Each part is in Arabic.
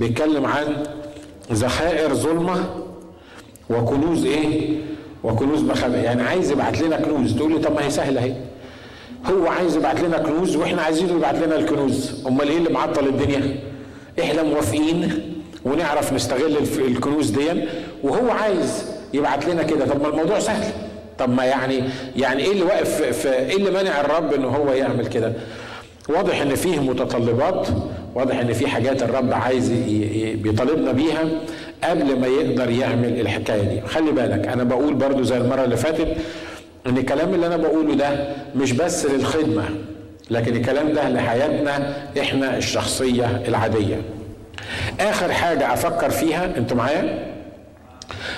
بيتكلم عن ذخائر ظلمة وكنوز إيه؟ وكنوز مخابئ يعني عايز يبعت لنا كنوز. تقول لي طب ما هي سهلة أهي. هو عايز يبعت لنا كنوز وإحنا عايزينه يبعت لنا الكنوز. أمال إيه اللي معطل الدنيا؟ إحنا موافقين ونعرف نستغل الكنوز دي وهو عايز يبعت لنا كده. طب ما الموضوع سهل. طب ما يعني يعني إيه اللي واقف في إيه اللي مانع الرب إن هو يعمل كده؟ واضح إن فيه متطلبات. واضح إن في حاجات الرب عايز بيطالبنا بيها قبل ما يقدر يعمل الحكاية دي. خلي بالك أنا بقول برضو زي المرة اللي فاتت إن الكلام اللي أنا بقوله ده مش بس للخدمة لكن الكلام ده لحياتنا إحنا الشخصية العادية. آخر حاجة أفكر فيها أنتوا معايا؟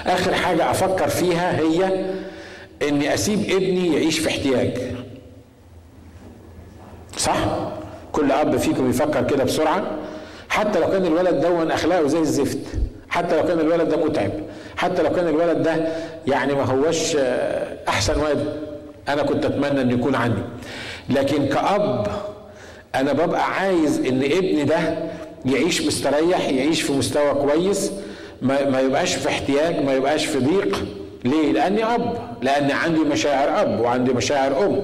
آخر حاجة أفكر فيها هي إني أسيب ابني يعيش في احتياج. صح؟ كل أب فيكم يفكر كده بسرعة. حتى لو كان الولد دون أخلاقه زي الزفت حتى لو كان الولد ده متعب حتى لو كان الولد ده يعني ما هوش أحسن واد أنا كنت أتمنى أن يكون عندي. لكن كأب أنا ببقى عايز إن ابني ده يعيش مستريح يعيش في مستوى كويس ما, ما يبقاش في احتياج ما يبقاش في ضيق. ليه؟ لأني أب لأني عندي مشاعر أب وعندي مشاعر أم.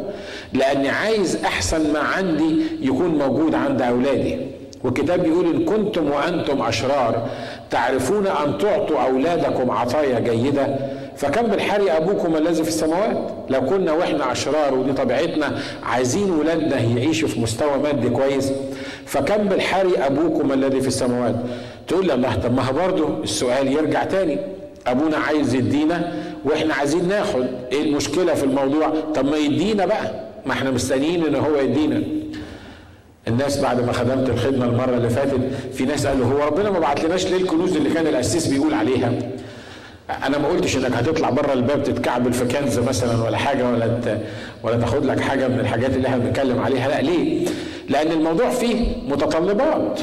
لأني عايز أحسن ما عندي يكون موجود عند أولادي. والكتاب بيقول إن كنتم وأنتم أشرار تعرفون أن تعطوا أولادكم عطايا جيدة. فكم بالحري أبوكم الذي في السماوات؟ لو كنا وإحنا أشرار ودي طبيعتنا عايزين ولادنا يعيشوا في مستوى مادي كويس. فكم بالحري أبوكم الذي في السماوات؟ تقول لي الله طب ما برضه السؤال يرجع تاني. أبونا عايز يدينا وإحنا عايزين ناخد. إيه المشكلة في الموضوع؟ طب ما يدينا بقى. ما إحنا مستنيين ان هو يدينا. الناس بعد ما خدمت الخدمة المرة اللي فاتت في ناس قالوا هو ربنا ما بعتلناش ليه الكنوز اللي كان القسيس بيقول عليها؟ أنا ما قلتش إنك هتطلع بره الباب تتكعبل في كنز مثلا ولا حاجة ولا. ولا تاخد لك حاجة من الحاجات اللي إحنا بنتكلم عليها. لا ليه؟ لأن الموضوع فيه متطلبات.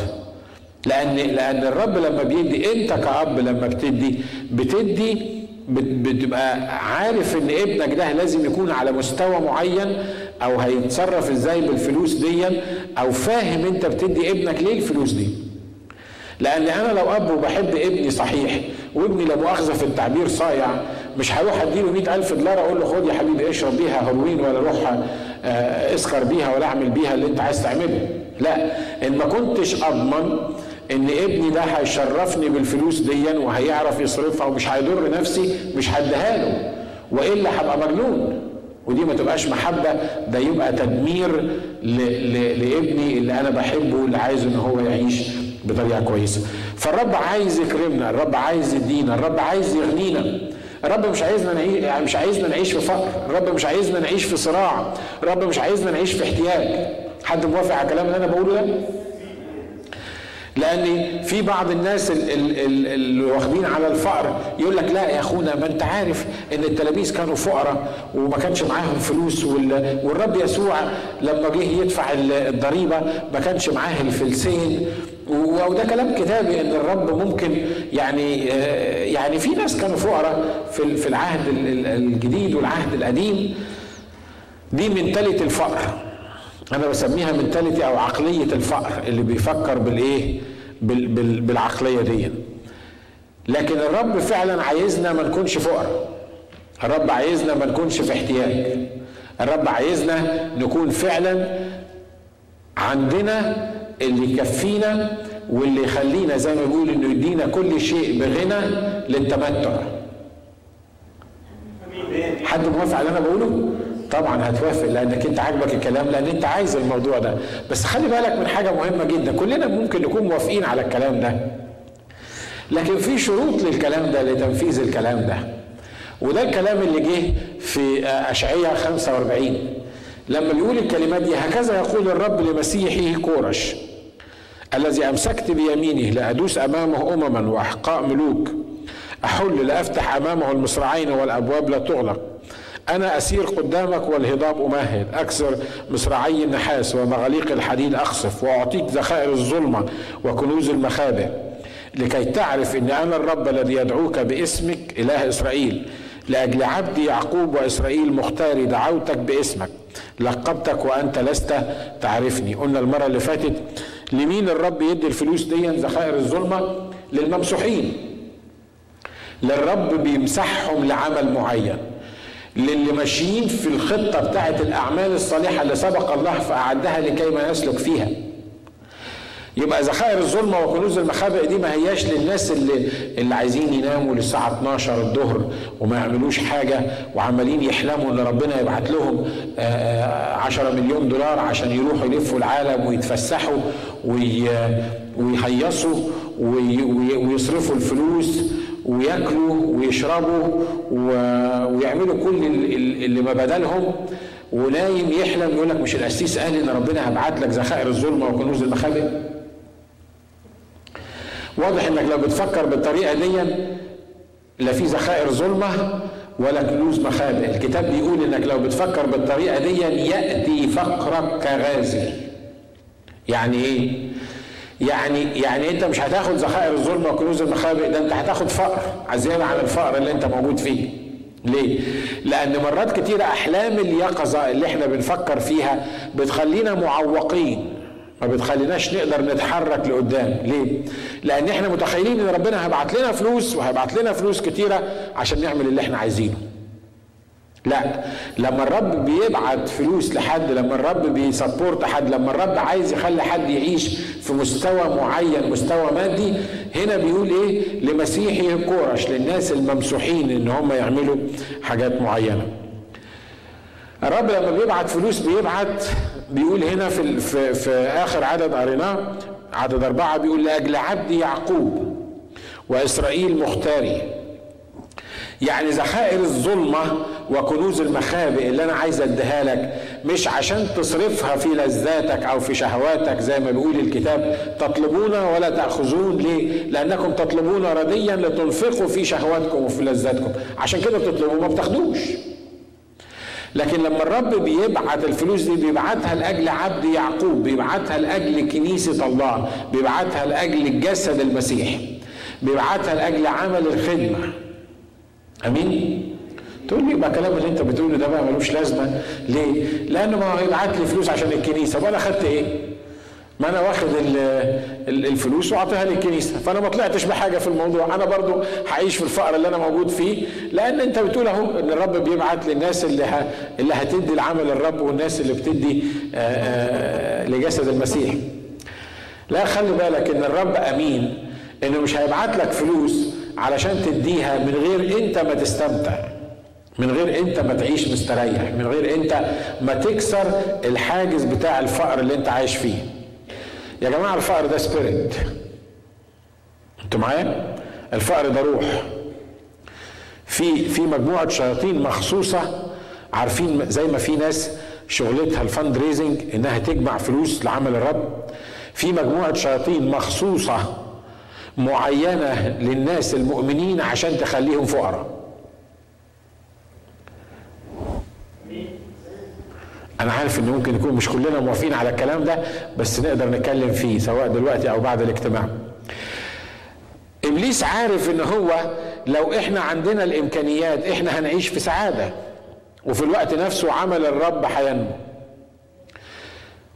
لأن لأن الرب لما بيدي أنت كأب لما بتدي بتدي بتبقى عارف إن ابنك ده لازم يكون على مستوى معين أو هيتصرف إزاي بالفلوس دي أو فاهم أنت بتدي ابنك ليه الفلوس دي. لأن أنا لو أب وبحب ابني صحيح وابني لا مؤاخذة في التعبير صايع مش هروح أديله مئة ألف دولار أقول له خد يا حبيبي اشرب بيها هيروين ولا روح اسكر بيها ولا اعمل بيها اللي انت عايز تعمله. لا إن ما كنتش أضمن إن ابني ده هيشرفني بالفلوس دي وهيعرف يصرفها ومش هيضر نفسي مش هديها له وإلا هبقى مجنون. ودي ما تبقاش محبة ده يبقى تدمير ل... ل... لابني اللي أنا بحبه واللي عايز إن هو يعيش بطريقة كويسة. فالرب عايز يكرمنا الرب عايز يدينا الرب عايز يغنينا. الرب مش عايزنا نعيش يعني مش عايزنا نعيش في فقر الرب مش عايزنا نعيش في صراع الرب مش عايزنا نعيش في احتياج. حد موافق على الكلام اللي أنا بقوله ده؟ لأن في بعض الناس اللي واخدين على الفقر يقول لك لا يا اخونا ما انت عارف ان التلاميذ كانوا فقراء وما كانش معاهم فلوس والرب يسوع لما جه يدفع الضريبة ما كانش معاه الفلسين. وده كلام كتابي ان الرب ممكن يعني يعني في ناس كانوا فقراء في العهد الجديد والعهد القديم. دي منتاليتي الفقر. أنا بسميها منتاليتي أو عقلية الفقر اللي بيفكر بالإيه؟ بال بال بالعقلية دي. لكن الرب فعلا عايزنا ما نكونش فقراء. الرب عايزنا ما نكونش في احتياج. الرب عايزنا نكون فعلا عندنا اللي يكفينا واللي يخلينا زي ما بيقول إنه يدينا كل شيء بغنى للتمتع. حد موافق على اللي أنا بقوله؟ طبعا هتوافق لأنك أنت عاجبك الكلام لأن أنت عايز الموضوع ده. بس خلي بالك من حاجة مهمة جدا كلنا ممكن نكون موافقين على الكلام ده. لكن في شروط للكلام ده لتنفيذ الكلام ده. وده الكلام اللي جه في اشعياء 45 لما بيقول الكلمات دي هكذا يقول الرب لمسيحه كورش الذي أمسكت بيمينه لأدوس أمامه امما وأحقاء ملوك. أحل لأفتح أمامه المصراعين والأبواب لا تغلق. أنا أسير قدامك والهضاب أمهد. أكسر مصراعي النحاس ومغاليق الحديد أخصف وأعطيك ذخائر الظلمة وكنوز المخابئ لكي تعرف أن أنا الرب الذي يدعوك باسمك إله إسرائيل. لأجل عبدي يعقوب وإسرائيل مختاري دعوتك باسمك. لقبتك وأنت لست تعرفني. قلنا المرة اللي فاتت لمين الرب يدي الفلوس دي ذخائر الظلمة؟ للممسوحين. للرب بيمسحهم لعمل معين. للي ماشيين في الخطة بتاعت الأعمال الصالحة اللي سبق الله فأعدها لكي ما يسلك فيها. يبقى ذخائر الظلمة وكنوز المخابئ دي ما هياش للناس اللي اللي عايزين يناموا للساعة 12 الظهر وما يعملوش حاجة وعمالين يحلموا إن ربنا يبعت لهم 10 مليون دولار عشان يروحوا يلفوا العالم ويتفسحوا ويهيصوا ويصرفوا الفلوس. وياكلوا ويشربوا ويعملوا كل اللي ما بدلهم. ونايم يحلم يقول لك مش القسيس قال إن ربنا هبعت لك ذخائر الظلمة وكنوز المخابئ واضح إنك لو بتفكر بالطريقة دي لا في ذخائر ظلمة ولا كنوز مخابئ. الكتاب بيقول إنك لو بتفكر بالطريقة دي يأتي فقرك كغازل يعني إيه؟ يعني يعني انت مش هتاخد ذخائر الظلمه وكنوز المخابئ ده انت هتاخد فقر زياده عن الفقر اللي انت موجود فيه. ليه؟ لأن مرات كتيرة أحلام اليقظة اللي إحنا بنفكر فيها بتخلينا معوقين ما بتخليناش نقدر نتحرك لقدام. ليه؟ لأن إحنا متخيلين إن ربنا هيبعت لنا فلوس وهيبعت لنا فلوس كتيرة عشان نعمل اللي إحنا عايزينه. لا لما الرب بيبعت فلوس لحد لما الرب بيسبورت حد لما الرب عايز يخلي حد يعيش في مستوى معين مستوى مادي هنا بيقول إيه؟ لمسيحي كورش للناس الممسوحين إن هم يعملوا حاجات معينة. الرب لما بيبعت فلوس بيبعت بيقول هنا في في, في آخر عدد قريناه عدد أربعة بيقول لأجل عبد يعقوب وإسرائيل مختاري. يعني ذخائر الظلمة وكنوز المخابئ اللي أنا عايز أديها لك مش عشان تصرفها في لذاتك أو في شهواتك زي ما بيقول الكتاب تطلبون ولا تأخذون ليه؟ لأنكم تطلبون رديا لتنفقوا في شهواتكم وفي لذاتكم. عشان كده بتطلبوا ما بتاخدوش. لكن لما الرب بيبعت الفلوس دي بيبعتها لأجل عبد يعقوب بيبعتها لأجل كنيسة الله بيبعتها لأجل جسد المسيح بيبعتها لأجل عمل الخدمة. أمين. تقول لي يبقى كلام اللي أنت بتقوله ده بقى ملوش لازمة. ليه؟ لأنه ما يبعت لي فلوس عشان الكنيسة. وأنا خدت إيه؟ ما أنا واخد الفلوس وأعطيها للكنيسة. فأنا ما طلعتش بحاجة في الموضوع. أنا برضو هعيش في الفقر اللي أنا موجود فيه. لأن أنت بتقول أهو إن الرب بيبعت للناس اللي ه... اللي هتدي العمل الرب والناس اللي بتدي آآ آآ لجسد المسيح. لا خلي بالك إن الرب أمين. إنه مش هيبعت لك فلوس علشان تديها من غير انت ما تستمتع من غير انت ما تعيش مستريح من غير انت ما تكسر الحاجز بتاع الفقر اللي انت عايش فيه. يا جماعة الفقر ده spirit أنتوا معايا؟ الفقر ده روح. في في مجموعة شياطين مخصوصة عارفين زي ما في ناس شغلتها ال fund raising إنها تجمع فلوس لعمل الرب. في مجموعة شياطين مخصوصة معينة للناس المؤمنين عشان تخليهم فقراء. أنا عارف إن ممكن يكون مش كلنا موافقين على الكلام ده بس نقدر نتكلم فيه سواء دلوقتي أو بعد الاجتماع. إبليس عارف إن هو لو إحنا عندنا الإمكانيات إحنا هنعيش في سعادة وفي الوقت نفسه عمل الرب هينمو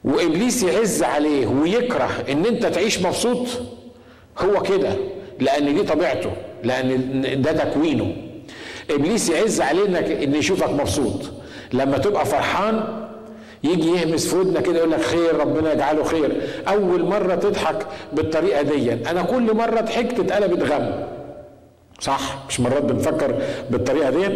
وإبليس يعز عليه ويكره إن أنت تعيش مبسوط هو كده لأن دي طبيعته لأن ده تكوينه. إبليس يعز عليه انك إن يشوفك مبسوط. لما تبقى فرحان يجي يهمس في ودنك كده يقول لك خير ربنا يجعله خير. أول مرة تضحك بالطريقة دي أنا كل مرة ضحكت اتقلبت غم. صح؟ مش مرات بنفكر بالطريقة دي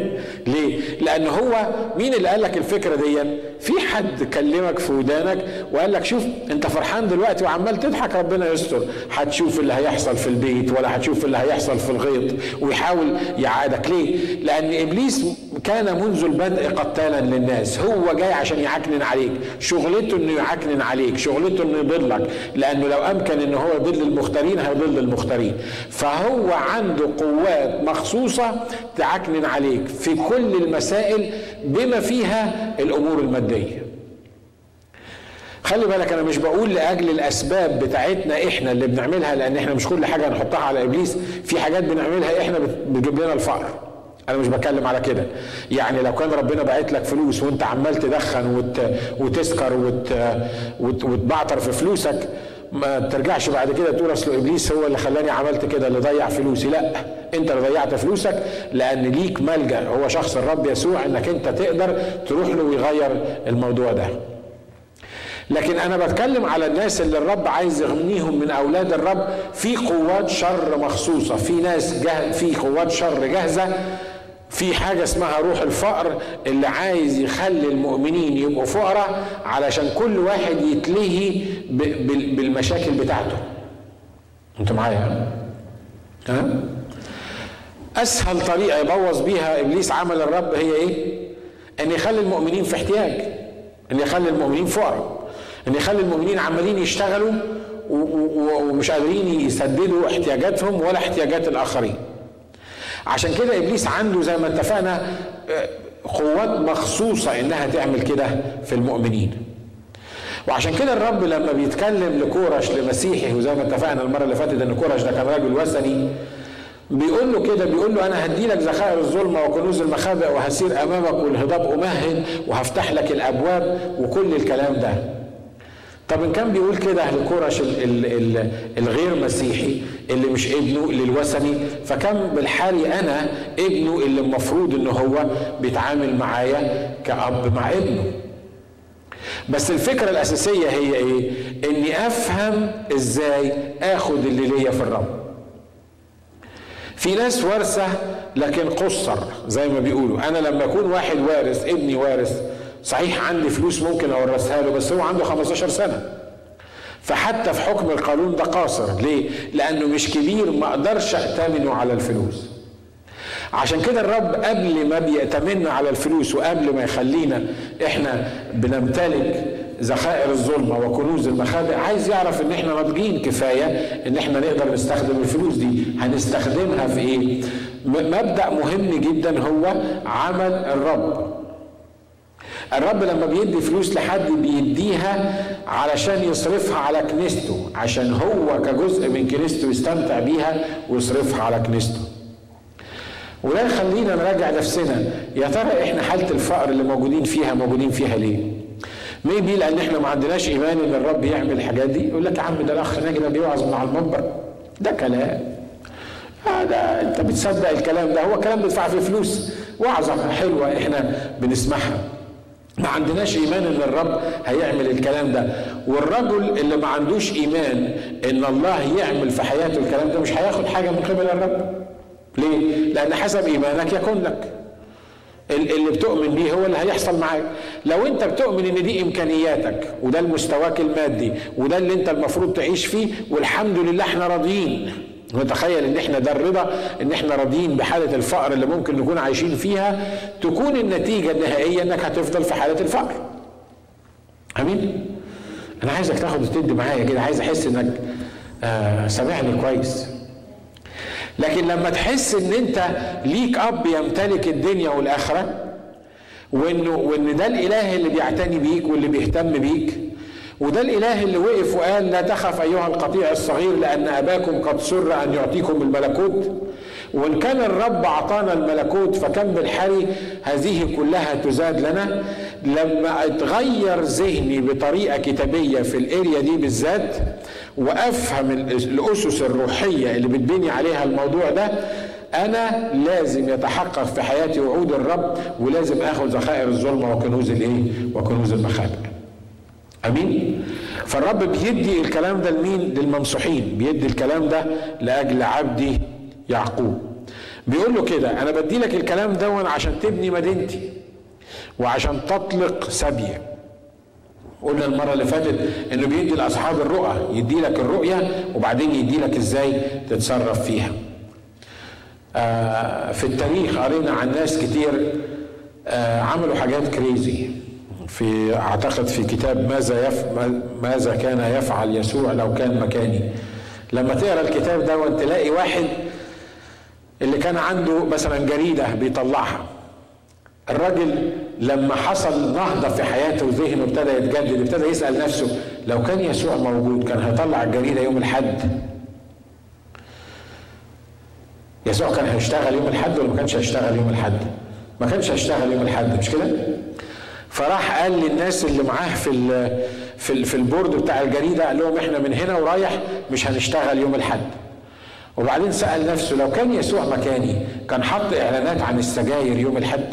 ليه؟ لأن هو مين اللي قال لك الفكرة دي في حد كلمك في ودانك وقال لك شوف أنت فرحان دلوقتي وعمال تضحك ربنا يستر. هتشوف اللي هيحصل في البيت ولا هتشوف اللي هيحصل في الغيط ويحاول يعادك. ليه؟ لأن إبليس كان منذ البدء قتالا للناس. هو جاي عشان يعكنن عليك. شغلته إنه يعكنن عليك. شغلته إنه يضلك. لأنه لو أمكن ان هو يضل المختارين هيضل المختارين. فهو عنده قوات مخصوصة تعكنن عليك في كل المسائل بما فيها الأمور المادية. خلي بالك أنا مش بقول لأجل الأسباب بتاعتنا إحنا اللي بنعملها لأن إحنا مش كل حاجة هنحطها على إبليس. في حاجات بنعملها إحنا بتجيب لنا الفقر. أنا مش بتكلم على كده. يعني لو كان ربنا باعت لك فلوس وانت عمال تدخن وت... وتسكر وت... وت... وتبعتر في فلوسك ما ترجعش بعد كده تقول أصل إبليس هو اللي خلاني عملت كده اللي ضيع فلوسي. لا انت اللي ضيعت فلوسك لأن ليك ملجأ. هو شخص الرب يسوع إنك انت تقدر تروح له ويغير الموضوع ده. لكن أنا بتكلم على الناس اللي الرب عايز يغنيهم من أولاد الرب. في قوات شر مخصوصة. في ناس جه في قوات شر جاهزة. في حاجة اسمها روح الفقر اللي عايز يخلي المؤمنين يبقوا فقراء علشان كل واحد يتلهي بالمشاكل بتاعته. انت معايا؟ ها؟ أسهل طريقة يبوظ بيها إبليس عمل الرب هي إيه؟ إن يخلي المؤمنين في احتياج إن يخلي المؤمنين فقراء إن يخلي المؤمنين عمالين يشتغلوا ومش قادرين يسددوا احتياجاتهم ولا احتياجات الآخرين. عشان كده إبليس عنده زي ما اتفقنا آه، قوات مخصوصة إنها تعمل كده في المؤمنين. وعشان كده الرب لما بيتكلم لكورش لمسيحي وزي ما اتفقنا المرة اللي فاتت إن كورش ده كان راجل وثني بيقول له كده بيقول له أنا هدي لك ذخائر الظلمة وكنوز المخابئ وهسير أمامك والهضاب أمهد وهفتح لك الأبواب وكل الكلام ده. طب إن كان بيقول كده لكورش الغير مسيحي اللي مش ابنه للوثني فكم بالحالي أنا ابنه اللي المفروض إن هو بيتعامل معايا كأب مع ابنه بس الفكرة الأساسية هي إيه؟ إني أفهم إزاي آخد اللي ليا في الرب. في ناس وارثة لكن قصر زي ما بيقولوا، أنا لما أكون واحد وارث ابني وارث صحيح عندي فلوس ممكن أورثها له بس هو عنده 15 سنة. فحتى في حكم القانون ده قاصر. ليه؟ لأنه مش كبير ما أقدرش اتمنه على الفلوس. عشان كده الرب قبل ما بيأتمنا على الفلوس وقبل ما يخلينا إحنا بنمتلك ذخائر الظلمة وكنوز المخابئ عايز يعرف إن إحنا ناضجين كفاية إن إحنا نقدر نستخدم الفلوس دي. هنستخدمها في إيه؟ مبدأ مهم جدا هو عمل الرب. الرب لما بيدي فلوس لحد بيديها علشان يصرفها على كنيسته عشان هو كجزء من كنيسته يستمتع بيها ويصرفها على كنيسته. وده يخلينا نراجع نفسنا يا ترى إحنا حالة الفقر اللي موجودين فيها موجودين فيها ليه؟ ميبي لأن إحنا ما عندناش إيمان إن الرب يعمل الحاجات دي يقول لك يا عم ده الأخ ده بيوعظ من على المنبر. ده كلام. آه أنت بتصدق الكلام ده هو كلام بيدفع فيه فلوس. وعظة حلوة إحنا بنسمعها. ما عندناش إيمان إن الرب هيعمل الكلام ده. والرجل اللي ما عندوش إيمان إن الله يعمل في حياته الكلام ده مش هياخد حاجة من قبل الرب. ليه؟ لأن حسب إيمانك يكون لك. اللي بتؤمن بيه هو اللي هيحصل معاك. لو أنت بتؤمن إن دي إمكانياتك وده المستواك المادي وده اللي أنت المفروض تعيش فيه والحمد لله إحنا راضيين. نتخيل ان إحنا ده الرضا ان إحنا راضيين بحالة الفقر اللي ممكن نكون عايشين فيها تكون النتيجة النهائية انك هتفضل في حالة الفقر. امين؟ أنا عايزك تاخد وتدي معايا كده عايز احس انك آه سامعني كويس. لكن لما تحس ان انت ليك اب يمتلك الدنيا والاخرة وانه وان ده الإله اللي بيعتني بيك واللي بيهتم بيك وده الإله اللي وقف وقال لا تخف أيها القطيع الصغير لأن أباكم قد سر أن يعطيكم الملكوت. وإن كان الرب أعطانا الملكوت فكم بالحري هذه كلها تزاد لنا. لما اتغير ذهني بطريقة كتابية في الآريا دي بالذات وأفهم الأسس الروحية اللي بتبني عليها الموضوع ده أنا لازم يتحقق في حياتي وعود الرب ولازم آخذ ذخائر الظلمة وكنوز الإيه؟ وكنوز المخابئ. أمين. فالرب بيدي الكلام ده لمين؟ للممسوحين. بيدي الكلام ده لأجل عبدي يعقوب. بيقول له كده أنا بدي لك الكلام ده عشان تبني مدينتي وعشان تطلق سبية. قلنا المرة اللي فاتت إنه بيدي لأصحاب الرؤى يدي لك الرؤية وبعدين يدي لك إزاي تتصرف فيها. آه في التاريخ قرينا عن ناس كتير آه عملوا حاجات كريزي في أعتقد في كتاب ماذا يف ماذا كان يفعل يسوع لو كان مكاني. لما تقرأ الكتاب ده تلاقي واحد اللي كان عنده مثلا جريدة بيطلعها. الراجل لما حصل نهضة في حياته وذهنه ابتدى يتجدد ابتدى يسأل نفسه لو كان يسوع موجود كان هيطلع الجريدة يوم الأحد؟ يسوع كان هيشتغل يوم الأحد ولا ما كانش هيشتغل يوم الأحد؟ ما كانش هيشتغل يوم الأحد مش كده؟ فراح قال للناس اللي معاه في ال في ال في البورد بتاع الجريدة قال لهم إحنا من هنا ورايح مش هنشتغل يوم الأحد. وبعدين سأل نفسه لو كان يسوع مكاني كان حط إعلانات عن السجاير يوم الأحد؟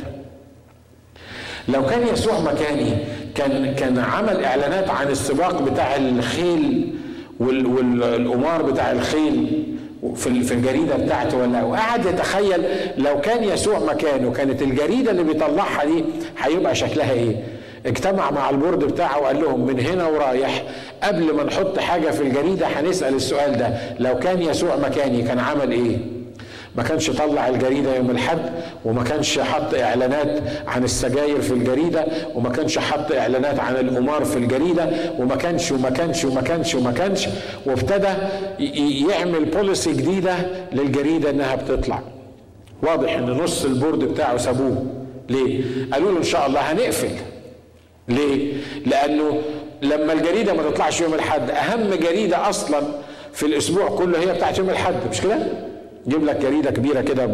لو كان يسوع مكاني كان كان عمل إعلانات عن السباق بتاع الخيل والقمار بتاع الخيل. في في الجريدة بتاعته ولا وقعد يتخيل لو كان يسوع مكانه كانت الجريدة اللي بيطلعها دي هيبقى شكلها إيه؟ اجتمع مع البورد بتاعه وقال لهم من هنا ورايح قبل ما نحط حاجة في الجريدة هنسأل السؤال ده لو كان يسوع مكاني كان عمل إيه؟ ما كانش طلع الجريدة يوم الحد وما كانش حط إعلانات عن السجاير في الجريدة وما كانش حط إعلانات عن القمار في الجريدة وما كانش وما كانش وما كانش وما كانش وابتدى يعمل بوليسي جديدة للجريدة إنها بتطلع واضح إن نص البورد بتاعه سابوه ليه؟ قالوا له إن شاء الله هنقفل ليه؟ لأنه لما الجريدة ما تطلعش يوم الحد أهم جريدة أصلا في الأسبوع كله هي بتاعت يوم الحد مش كده؟ جيب لك جريدة كبيرة كده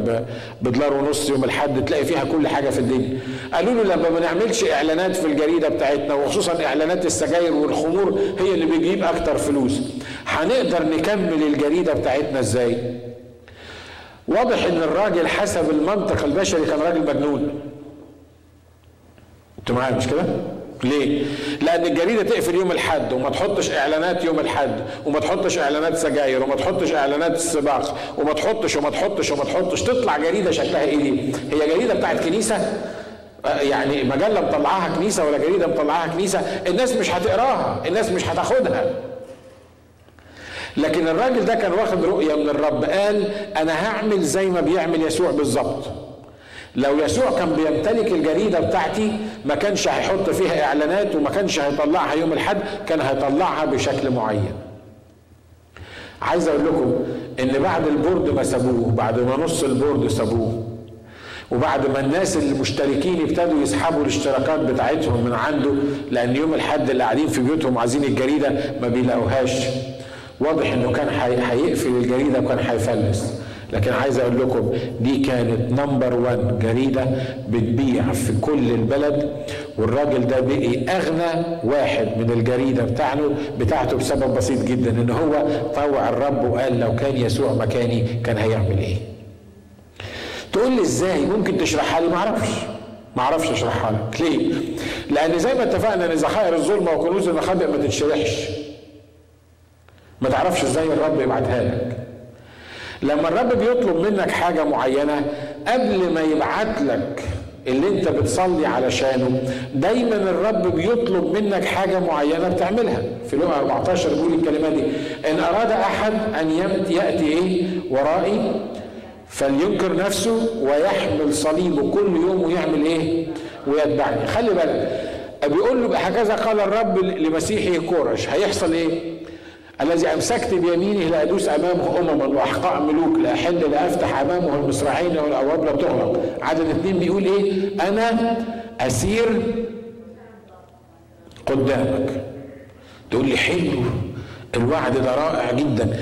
بدولار ونص يوم الحد تلاقي فيها كل حاجة في الدنيا. قالوا له لما ما نعملش إعلانات في الجريدة بتاعتنا وخصوصا إعلانات السجاير والخمور هي اللي بيجيب أكتر فلوس. هنقدر نكمل الجريدة بتاعتنا إزاي؟ واضح إن الراجل حسب المنطق البشري كان راجل مجنون. أنتوا معايا مش كده؟ ليه؟ لأن الجريدة تقفل يوم الحد وما تحطش إعلانات يوم الحد وما تحطش إعلانات سجاير وما تحطش إعلانات السباق وما تحطش وما تحطش وما تحطش تطلع جريدة شكلها إيه دي؟ هي جريدة بتاعت كنيسة آه، يعني مجلة مطلعاها كنيسة ولا جريدة مطلعاها كنيسة الناس مش هتقراها الناس مش هتاخدها لكن الراجل ده كان واخد رؤية من الرب قال أنا هعمل زي ما بيعمل يسوع بالظبط لو يسوع كان بيمتلك الجريدة بتاعتي ما كانش هيحط فيها إعلانات وما كانش هيطلعها يوم الحد كان هيطلعها بشكل معين. عايز أقول لكم إن بعد ال board ما سابوه بعد ما نص ال board سابوه وبعد ما الناس المشتركين ابتدوا يسحبوا الاشتراكات بتاعتهم من عنده لأن يوم الحد اللي قاعدين في بيوتهم عايزين الجريدة ما بيلاقوهاش. واضح إنه كان هيقفل الجريدة وكان هيفلس. لكن عايز أقول لكم دي كانت number 1 جريدة بتبيع في كل البلد والراجل ده بقي أغنى واحد من الجريدة بتاعته بتاعته بسبب بسيط جدا إن هو طوع الرب وقال لو كان يسوع مكاني كان هيعمل إيه. تقول لي إزاي؟ ممكن تشرحها لي؟ ما أعرفش أشرحها لك. ليه؟ لأن زي ما اتفقنا إن ذخائر الظلمة وكنوز المخابئ ما تتشرحش. ما تعرفش إزاي الرب يبعتها لك. لما الرب بيطلب منك حاجة معينة قبل ما يبعت لك اللي انت بتصلي علشانه دايما الرب بيطلب منك حاجة معينة بتعملها. في لغة 14 بيقول الكلمة دي إن أراد أحد أن يأتي إيه؟ ورائي. فلينكر نفسه ويحمل صليبه كل يوم ويعمل إيه؟ ويتبعني. خلي بالك بيقول له هكذا قال الرب لمسيحه كورش هيحصل إيه؟ الذي أمسكت بيمينه لادوس أمامه أمما واحقاء ملوك لا احل لا أفتح أمامه المصراعين والابواب لا تغلق. عدد اثنين بيقول إيه؟ أنا أسير قدامك. تقول لي حلو الوعد ده رائع جدا.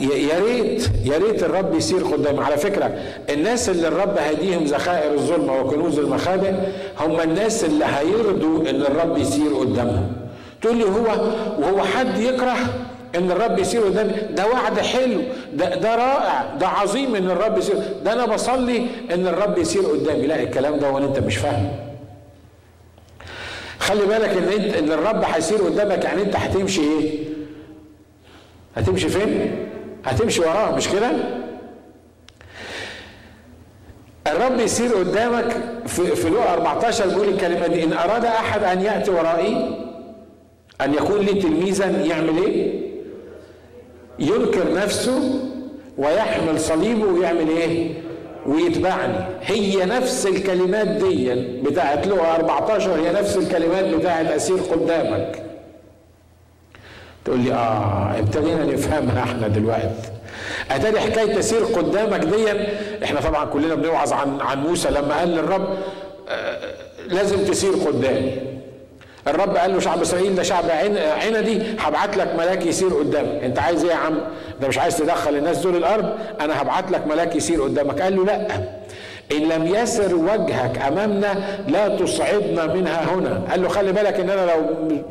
يا ريت يا ريت الرب يسير قدام على فكرة الناس اللي الرب هديهم ذخائر الظلمة وكنوز المخابئ هم الناس اللي هيرضوا إن الرب يسير قدامهم. تقول لي هو وهو حد يكره إن الرب يسير قدامي؟ ده وعد حلو ده ده رائع ده عظيم إن الرب يسير. ده أنا بصلي إن الرب يسير قدامي. لا الكلام ده وأنا أنت مش فاهم خلي بالك إن أنت إن الرب هيسير قدامك يعني أنت هتمشي إيه؟ هتمشي فين؟ هتمشي وراه مش كده؟ الرب يسير قدامك في في لوقا 14 بيقول الكلمة دي إن أراد أحد أن يأتي ورائي أن يكون لي تلميذا يعمل إيه؟ ينكر نفسه ويحمل صليبه ويعمل إيه؟ ويتبعني هي نفس الكلمات دي بتاعت لغة 14 هي نفس الكلمات بتاعت أسير قدامك تقول لي آه ابتدينا نفهمها إحنا دلوقتي أتاري حكاية تسير قدامك دي إحنا طبعا كلنا بنوعظ عن عن موسى لما قال للرب آه لازم تسير قدامي الرب قال له شعب إسرائيل ده شعب عندي هبعت لك ملاك يسير قدامك أنت عايز إيه يا عم؟ انت مش عايز تدخل الناس دول الأرض أنا هبعت لك ملاك يسير قدامك. قال له لا إن لم يسر وجهك أمامنا لا تصعدنا منها هنا. قال له خلي بالك إن أنا لو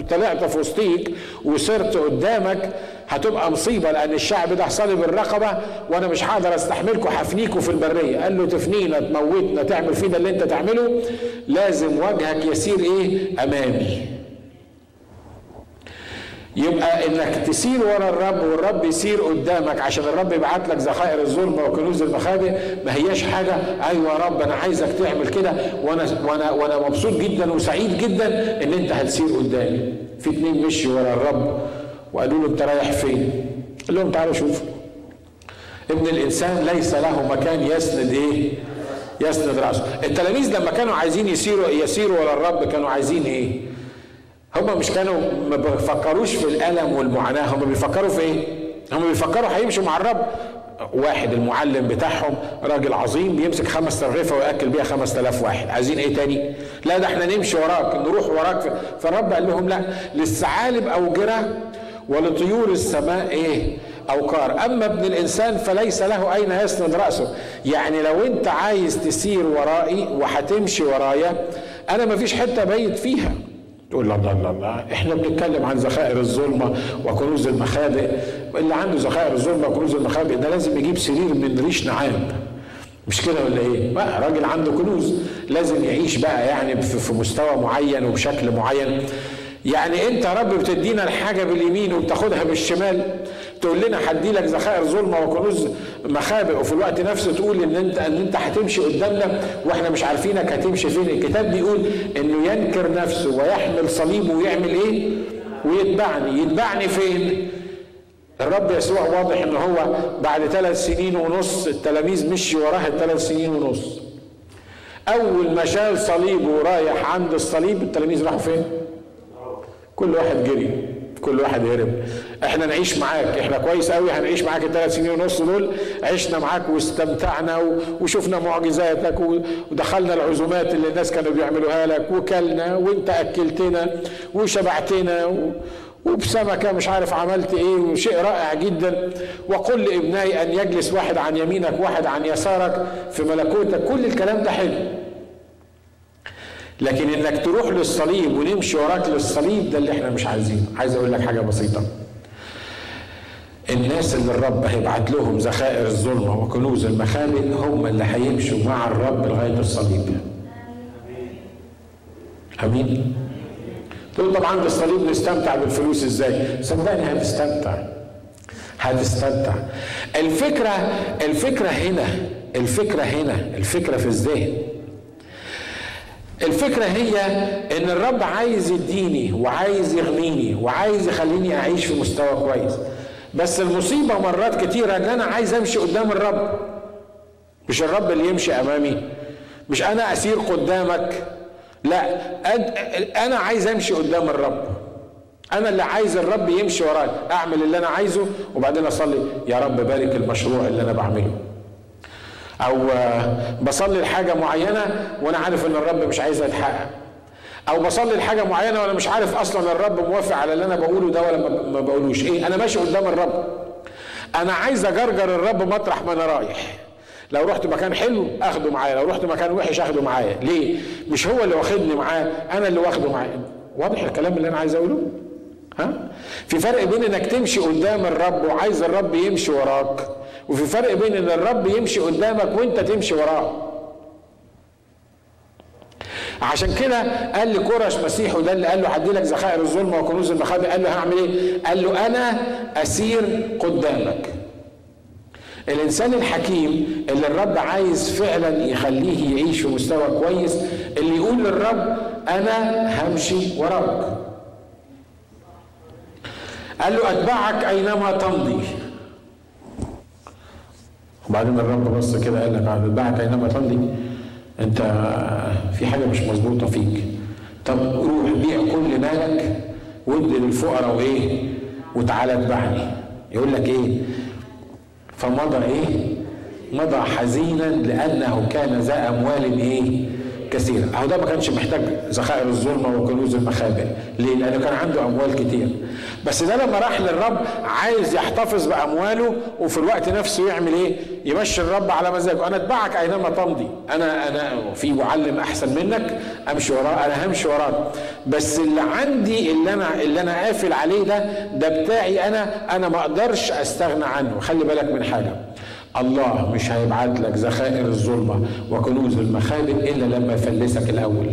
طلعت في وسطيك وسرت قدامك هتبقى مصيبة لأن الشعب ده صلب الرقبة وأنا مش هقدر أستحملكم هفنيكوا في البرية. قال له تفنينا تموتنا تعمل فينا اللي أنت تعمله. لازم وجهك يسير إيه؟ أمامي. يبقى إنك تسير ورا الرب والرب يسير قدامك عشان الرب يبعت لك ذخائر الظلمة وكنوز المخابئ ما هياش حاجة. أيوه يا رب أنا عايزك تعمل كده. وأنا وأنا وأنا مبسوط جدا وسعيد جدا إن أنت هتسير قدامي. في اتنين مشي ورا الرب. وقالوا له انت رايح فين؟ قال لهم تعالوا شوفوا ابن الإنسان ليس له مكان يسند إيه؟ يسند رأسه التلاميذ لما كانوا عايزين يسيروا يسيروا ورا الرب كانوا عايزين إيه؟ هم مش كانوا ما بيفكروش في الألم والمعاناة هم بيفكروا في إيه؟ هم بيفكروا هيمشوا مع الرب واحد المعلم بتاعهم راجل عظيم بيمسك خمس ترغيفة ويأكل بيها خمس تلاف واحد عايزين إيه تاني لا ده إحنا نمشي وراك نروح وراك فالرب قال لهم لا للثعالب اوجره ولطيور السماء إيه؟ أوقار. أما ابن الإنسان فليس له أين يسند رأسه. يعني لو أنت عايز تسير ورائي وهتمشي ورايا أنا مفيش حتة بيت فيها. تقول لا لا لا إحنا بنتكلم عن ذخائر الظلمة وكنوز المخابئ. اللي عنده ذخائر الظلمة وكنوز المخابئ ده لازم يجيب سرير من ريش نعام. مش كده ولا إيه؟ بقى راجل عنده كنوز. لازم يعيش بقى يعني في مستوى معين وبشكل معين. يعني انت يا رب بتدينا الحاجة باليمين وبتاخدها بالشمال تقول لنا هدي لك ذخائر ظلمة وكنوز مخابئ وفي الوقت نفسه تقول إن انت إن أنت هتمشي قدامنا وإحنا مش عارفينك هتمشي فين. الكتاب بيقول إنه ينكر نفسه ويحمل صليبه ويعمل إيه؟ ويتبعني. يتبعني فين؟ الرب يسوع واضح إن هو بعد ثلاث سنين ونص التلاميذ مشي وراه الثلاث سنين ونص. أول ما شال صليبه ورايح عند الصليب التلاميذ راحوا فين؟ كل واحد جري كل واحد هرب. إحنا نعيش معاك إحنا كويس قوي هنعيش معاك الثلاث سنين ونص دول. عشنا معاك واستمتعنا وشفنا معجزاتك ودخلنا العزومات اللي الناس كانوا بيعملوها لك وكلنا وإنت أكلتنا وشبعتنا وبسمكة مش عارف عملت إيه وشيء رائع جدا. وقل لابنائي أن يجلس واحد عن يمينك واحد عن يسارك في ملكوتك. كل الكلام ده حلو. لكن إنك تروح للصليب ونمشي وراك للصليب ده اللي إحنا مش عايزينه. عايز أقول لك حاجة بسيطة. الناس اللي الرب هيبعت لهم ذخائر الظلمة وكنوز المخابئ هم اللي هيمشوا مع الرب لغاية الصليب. أمين. تقول طبعا عند الصليب نستمتع بالفلوس إزاي؟ صدقني هتستمتع. هتستمتع. الفكرة الفكرة هنا الفكرة هنا الفكرة في الذهن. الفكرة هي إن الرب عايز يديني وعايز يغنيني وعايز يخليني أعيش في مستوى كويس. بس المصيبة مرات كتيرة إن أنا عايز أمشي قدام الرب. مش الرب اللي يمشي أمامي. مش أنا أسير قدامك. لا أنا عايز أمشي قدام الرب. أنا اللي عايز الرب يمشي وراي. أعمل اللي أنا عايزه وبعدين أصلي. يا رب بارك المشروع اللي أنا بعمله. أو بصلي لحاجة معينة وأنا عارف إن الرب مش عايزها تتحقق أو بصلي لحاجة معينة وأنا مش عارف أصلا الرب موافق على اللي أنا بقوله ده ولا ما بقولوش. إيه؟ أنا ماشي قدام الرب. أنا عايز أجرجر الرب مطرح ما أنا رايح. لو رحت مكان حلو أخده معايا لو رحت مكان وحش أخده معايا. ليه؟ مش هو اللي واخدني معاه أنا اللي واخده معايا. واضح الكلام اللي أنا عايز أقوله؟ ها في فرق بين إنك تمشي قدام الرب وعايز الرب يمشي وراك وفي فرق بين إن الرب يمشي قدامك وأنت تمشي وراه عشان كده قال لكرش مسيحه ده اللي قال له هدي لك ذخائر الظلمه وكنوز المخابئ قال له هعمل إيه؟ قال له أنا أسير قدامك. الإنسان الحكيم اللي الرب عايز فعلا يخليه يعيش في مستوى كويس اللي يقول للرب أنا همشي وراك. قال له أتبعك أينما تمضي. وبعدين الرب بص كده قال لك أتبعك أينما تمضي. أنت في حاجة مش مظبوطة فيك. طب روح بيع كل مالك وادي للفقراء وإيه؟ وتعالى اتبعني. يقول لك إيه؟ فمضى إيه؟ مضى حزينا لأنه كان ذا أموال إيه؟ كثيرة. أهو ده ما كانش محتاج ذخائر الظلمة وكنوز المخابئ ليه؟ لأنه كان عنده أموال كتير. بس ده لما راح للرب عايز يحتفظ بأمواله وفي الوقت نفسه يعمل إيه؟ يمشي الرب على مزاجه. أنا أتبعك أينما تمضي. أنا أنا في معلم أحسن منك أمشي وراه أنا همشي وراك. بس اللي عندي اللي أنا اللي أنا قافل عليه ده ده بتاعي أنا أنا ما أقدرش أستغنى عنه. خلي بالك من حاجة. الله مش هيبعت لك ذخائر الظلمة وكنوز المخابئ إلا لما يفلسك الأول.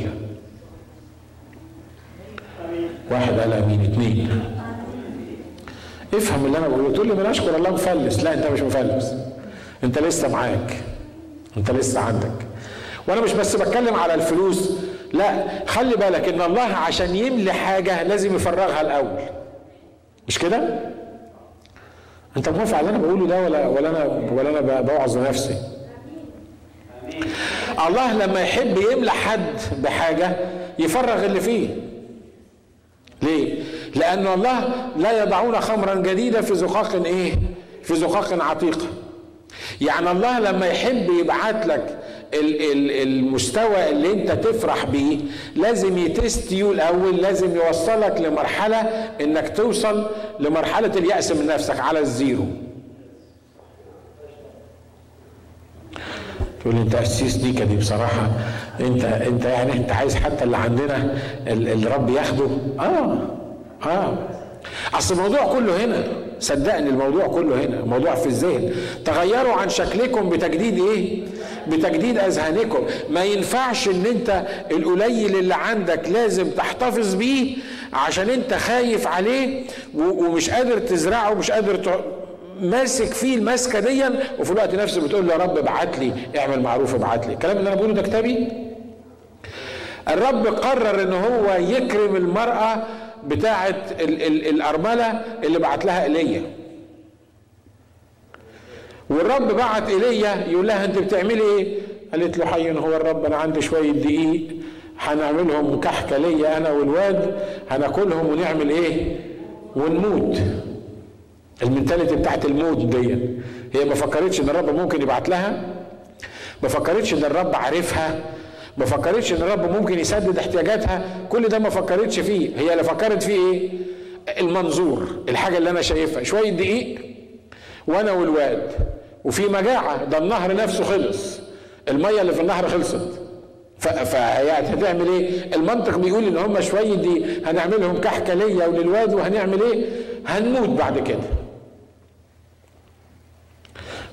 واحد قال آمين. اثنين افهم اللي أنا بقوله. تقول لي من اشكر الله مفلس. لا أنت مش مفلس. أنت لسه معاك. أنت لسه عندك. وأنا مش بس بتكلم على الفلوس. لا خلي بالك إن الله عشان يملي حاجة لازم يفرغها الأول. مش كده؟ انت موافق على اللي أنا بقوله ده ولا ولا أنا ولا أنا بوعظ نفسي؟ الله لما يحب يملى حد بحاجة يفرغ اللي فيه. ليه؟ لأن الله لا يضعون خمرا جديده في زقاق إيه؟ في زقاق عتيقه يعني الله لما يحب يبعت لك المستوى اللي انت تفرح بيه لازم يتستيو الأول لازم يوصلك لمرحلة إنك توصل لمرحلة اليأس من نفسك على الزيرو. تقول لي ديكا دي بصراحة انت انت يعني انت عايز حتى اللي عندنا الرب ياخده؟ آه آه. أصل الموضوع كله هنا صدقني الموضوع كله هنا الموضوع في الذهن. تغيروا عن شكلكم بتجديد إيه؟ بتجديد أذهانكم. ما ينفعش إن أنت القليل اللي عندك لازم تحتفظ بيه عشان أنت خايف عليه ومش قادر تزرعه ومش قادر ماسك فيه الماسكة دي وفي الوقت نفسه بتقول له يا رب ابعت لي اعمل معروف ابعت لي. الكلام اللي أنا بقوله ده كتابي؟ الرب قرر إن هو يكرم المرأة بتاعة ال ال الأرملة اللي بعت لها إيليا. والرب بعت ايليا يقول لها أنت بتعملي إيه؟ قالت له حي هو الرب أنا عندي شوية دقيق هنعملهم كحكة ليا أنا والواد هناكلهم ونعمل إيه؟ ونموت. المنتاليتي بتاعت الموت دي. هي ما فكرتش إن الرب ممكن يبعت لها؟ ما فكرتش إن الرب عارفها؟ ما فكرتش إن الرب ممكن يسدد احتياجاتها؟ كل ده ما فكرتش فيه. هي اللي فكرت فيه إيه؟ المنظور الحاجة اللي أنا شايفها. شوية دقيق وأنا والواد. وفي مجاعة ده النهر نفسه خلص. المية اللي في النهر خلصت. فهي هتعمل إيه؟ المنطق بيقول ان هم شوية دي هنعملهم كحكة ليا وللواد وهنعمل إيه؟ هنموت بعد كده.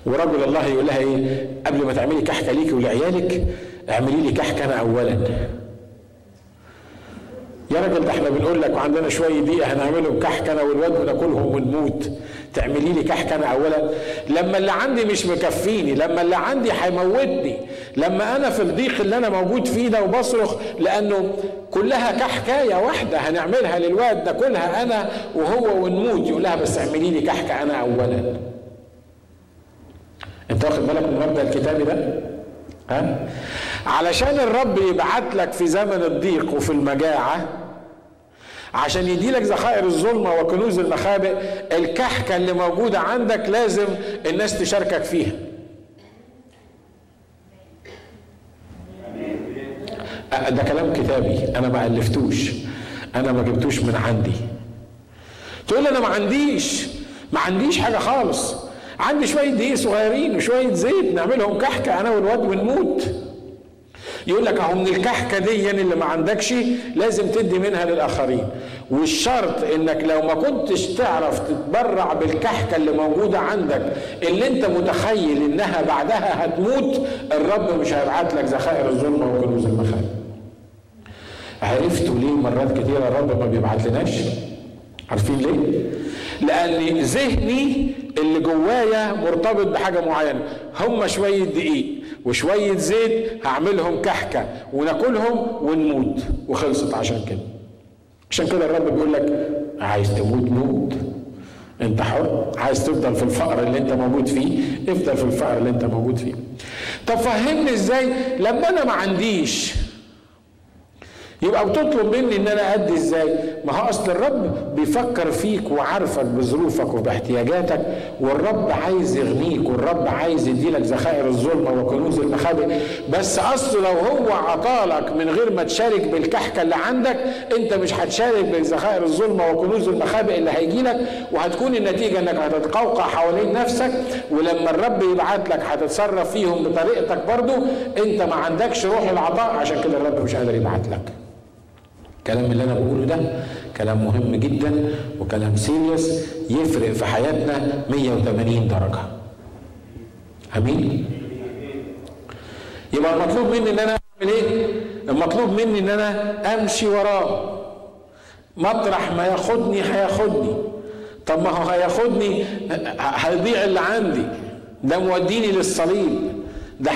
ورجل الله يقول لها إيه؟ قبل ما تعملي كحكه ليكي ولعيالك اعملي لي كحكه أنا اولا. يا راجل ده إحنا بنقول لك وعندنا شوية دقيقة هنعملهم كحكه أنا والواد وناكلهم ونموت. تعملي لي كحكه أنا اولا. لما اللي عندي مش مكفيني لما اللي عندي هيموتني لما أنا في الضيق اللي أنا موجود فيه ده وبصرخ لأنه كلها كحكاية واحدة هنعملها للواد ناكلها أنا وهو ونموت. يقول لها بس اعملي لي كحكة أنا اولا. أنت واخد بالك من المبدا الكتابي ده؟ ها؟ علشان الرب يبعت لك في زمن الضيق وفي المجاعة عشان يدي لك ذخائر الظلمة وكنوز المخابئ. الكحكه اللي موجوده عندك لازم الناس تشاركك فيها. ده كلام كتابي. أنا ما ألفتوش. أنا ما جبتوش من عندي. تقول أنا ما عنديش. ما عنديش حاجة خالص. عندي شوية دقيق صغيرين وشوية زيت نعملهم كحكة أنا والواد ونموت. يقول لك اهو من الكحكه دي اللي ما عندكش لازم تدي منها للآخرين. والشرط إنك لو ما كنتش تعرف تتبرع بالكحكة اللي موجودة عندك اللي أنت متخيل إنها بعدها هتموت الرب مش هيبعت لك ذخائر الظلمة وكنوز المخابئ عرفتوا ليه مرات كتيرة الرب ما بيبعت لناش؟ عارفين ليه؟ لأن ذهني اللي جوايا مرتبط بحاجة معينة. هم شوية دقيق. وشوية زيت هعملهم كحكة وناكلهم ونموت. وخلصت عشان كده. عشان كده الرب بيقول لك عايز تموت موت. انت حر. عايز تفضل في الفقر اللي انت موجود فيه. افضل في الفقر اللي انت موجود فيه. طب فهمني إزاي لما أنا ما عنديش يبقى بتطلب مني إن أنا أدي إزاي؟ ما هو أصل الرب بيفكر فيك وعارفك بظروفك وباحتياجاتك والرب عايز يغنيك والرب عايز يديلك ذخائر الظلمة وكنوز المخابئ. بس اصله لو هو عطالك من غير ما تشارك بالكحكة اللي عندك أنت مش هتشارك بذخائر الظلمة وكنوز المخابئ اللي هيجيلك وهتكون النتيجة إنك هتتقوقع حوالين نفسك ولما الرب يبعت لك هتتصرف فيهم بطريقتك برضو أنت ما عندكش روح العطاء عشان كده الرب مش قادر يبعت لك. الكلام اللي أنا بقوله ده كلام مهم جدا وكلام سيريس يفرق في حياتنا 180 درجة. أمين؟ يبقى المطلوب مني إن أنا أعمل إيه؟ المطلوب مني إن أنا أمشي وراه. مطرح ما ياخدني هياخدني. طب ما هو هياخدني هيضيع اللي عندي. ده موديني للصليب. ده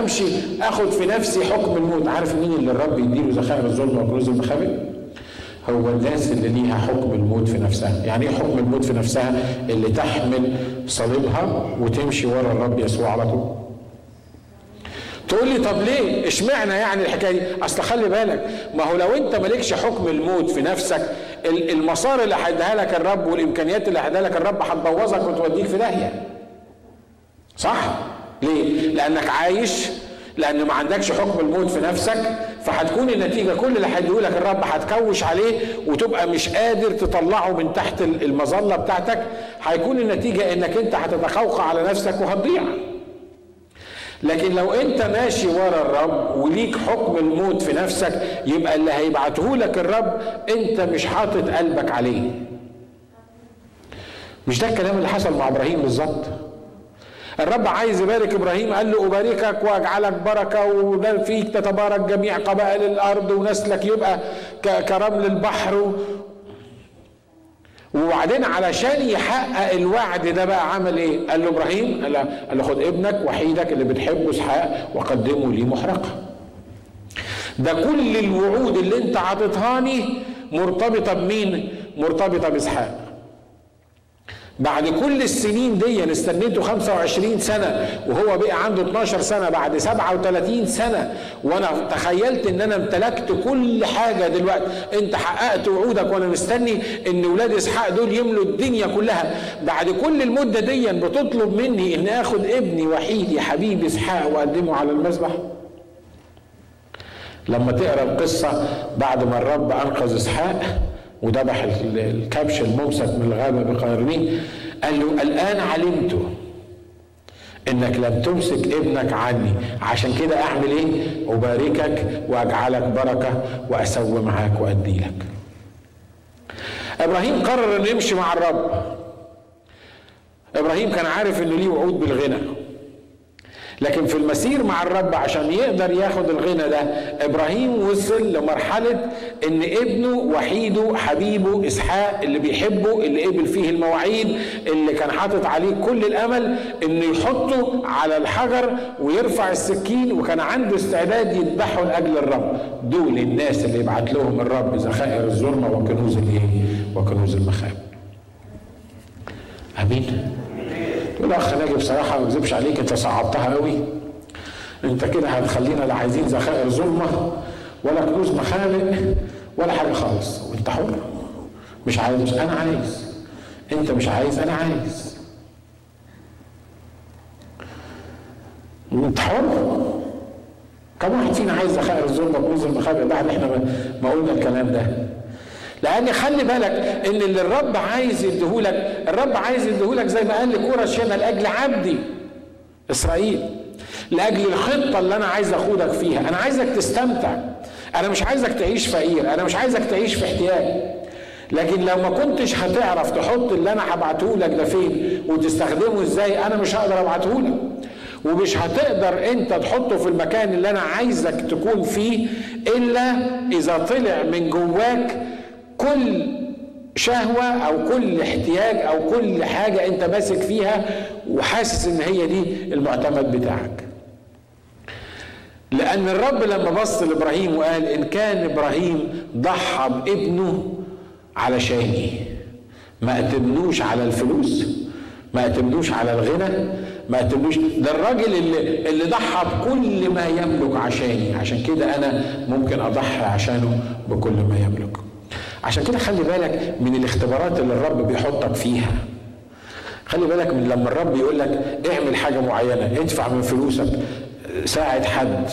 همشي آخد في نفسي حكم الموت. عارف مين اللي الرب يديله ذخائر الظلم وكنوز المخابئ هو الناس اللي ليها حكم الموت في نفسها. يعني إيه حكم الموت في نفسها؟ اللي تحمل صليبها وتمشي ورا الرب يسوع على طول. تقول لي طب ليه؟ اشمعنى يعني الحكاية دي؟ أصل خلي بالك ما هو لو أنت مالكش حكم الموت في نفسك المسار اللي هيديها لك الرب والإمكانيات اللي هيديها لك الرب هتبوظك وتوديك في داهية. صح؟ ليه؟ لأنك عايش لأن ما عندكش حكم الموت في نفسك فهتكون النتيجة كل اللي هيديهولك الرب هتكوش عليه وتبقى مش قادر تطلعه من تحت المظلة بتاعتك. هيكون النتيجة إنك أنت هتتقوقع على نفسك وهتضيع. لكن لو أنت ماشي ورا الرب وليك حكم الموت في نفسك يبقى اللي هيبعته لك الرب أنت مش حاطط قلبك عليه. مش ده الكلام اللي حصل مع إبراهيم بالظبط؟ الرب عايز يبارك إبراهيم قال له أباركك وأجعلك بركة وفيك تتبارك جميع قبائل الأرض ونسلك يبقى كرمل البحر وبعدين علشان يحقق الوعد ده بقى عمل إيه؟ قال له إبراهيم قال له خد ابنك وحيدك اللي بتحبه إسحاق وقدمه لي محرقة. ده كل الوعود اللي أنت عطيتهاني مرتبطة بمين؟ مرتبطة بإسحاق. بعد كل السنين دي استنيته 25 سنة وهو بقى عنده 12 سنة بعد 37 سنة. وأنا تخيلت إن أنا امتلكت كل حاجة دلوقتي. أنت حققت وعودك وأنا مستني إن ولاد إسحاق دول يملوا الدنيا كلها. بعد كل المدة دي بتطلب مني إن آخد ابني وحيدي حبيبي إسحاق وأقدمه على المذبح لما تقرأ القصة بعد ما الرب أنقذ إسحاق وذبح الكبش الممسك من الغابة بقرنيه قال له الآن علمت إنك لم تمسك ابنك عني. عشان كده أعمل إيه؟ أباركك وأجعلك بركة وأسوي معاك وأدي لك. إبراهيم قرر إنه يمشي مع الرب. إبراهيم كان عارف إنه ليه وعود بالغنى. لكن في المسير مع الرب عشان يقدر ياخد الغنى ده إبراهيم وصل لمرحلة إن ابنه وحيده حبيبه إسحاق اللي بيحبه اللي قبل فيه المواعيد اللي كان حاطط عليه كل الأمل إنه يحطه على الحجر ويرفع السكين وكان عنده استعداد يذبحه لأجل الرب. دول الناس اللي يبعت لهم الرب ذخائر الظلمة وكنوز الإيه؟ وكنوز المخاب آمين. تقول أخ ناجي بصراحة ما أكذبش عليك أنت صعبتها قوي أنت كده هتخلينا لا عايزين ذخائر ظلمة ولا كنوز مخابئ ولا حاجة خالص. وأنت حر. مش عايز. أنا عايز. أنت مش عايز. أنا عايز. انت حر. كم واحد فينا عايز ذخائر الظلمة وكنوز المخابئ بعد إحنا ما قلنا الكلام ده. لأن خلي بالك ان اللي الرب عايز يديهولك الرب عايز يديهولك زي ما قال لكورش هنا لأجل عبدي إسرائيل. لأجل الخطة اللي أنا عايز اخدك فيها. أنا عايزك تستمتع. أنا مش عايزك تعيش فقير. أنا مش عايزك تعيش في احتياج. لكن لو ما كنتش هتعرف تحط اللي أنا هبعته لك ده فين وتستخدمه إزاي أنا مش هقدر ابعته لك ومش هتقدر أنت تحطه في المكان اللي أنا عايزك تكون فيه إلا إذا طلع من جواك كل شهوة أو كل احتياج أو كل حاجة أنت ماسك فيها وحاسس إن هي دي المعتمد بتاعك. لأن الرب لما بص لإبراهيم وقال إن كان إبراهيم ضحى بابنه علشاني ما قدمنوش على الفلوس ما اعتمدوش على الغنى ما اعتمدوش ده الراجل اللي اللي ضحى بكل ما يملك عشاني عشان كده أنا ممكن أضحي عشانه بكل ما يملك عشان كده خلي بالك من الاختبارات اللي الرب بيحطك فيها. خلي بالك من لما الرب يقول لك اعمل حاجة معينة ادفع من فلوسك ساعد حد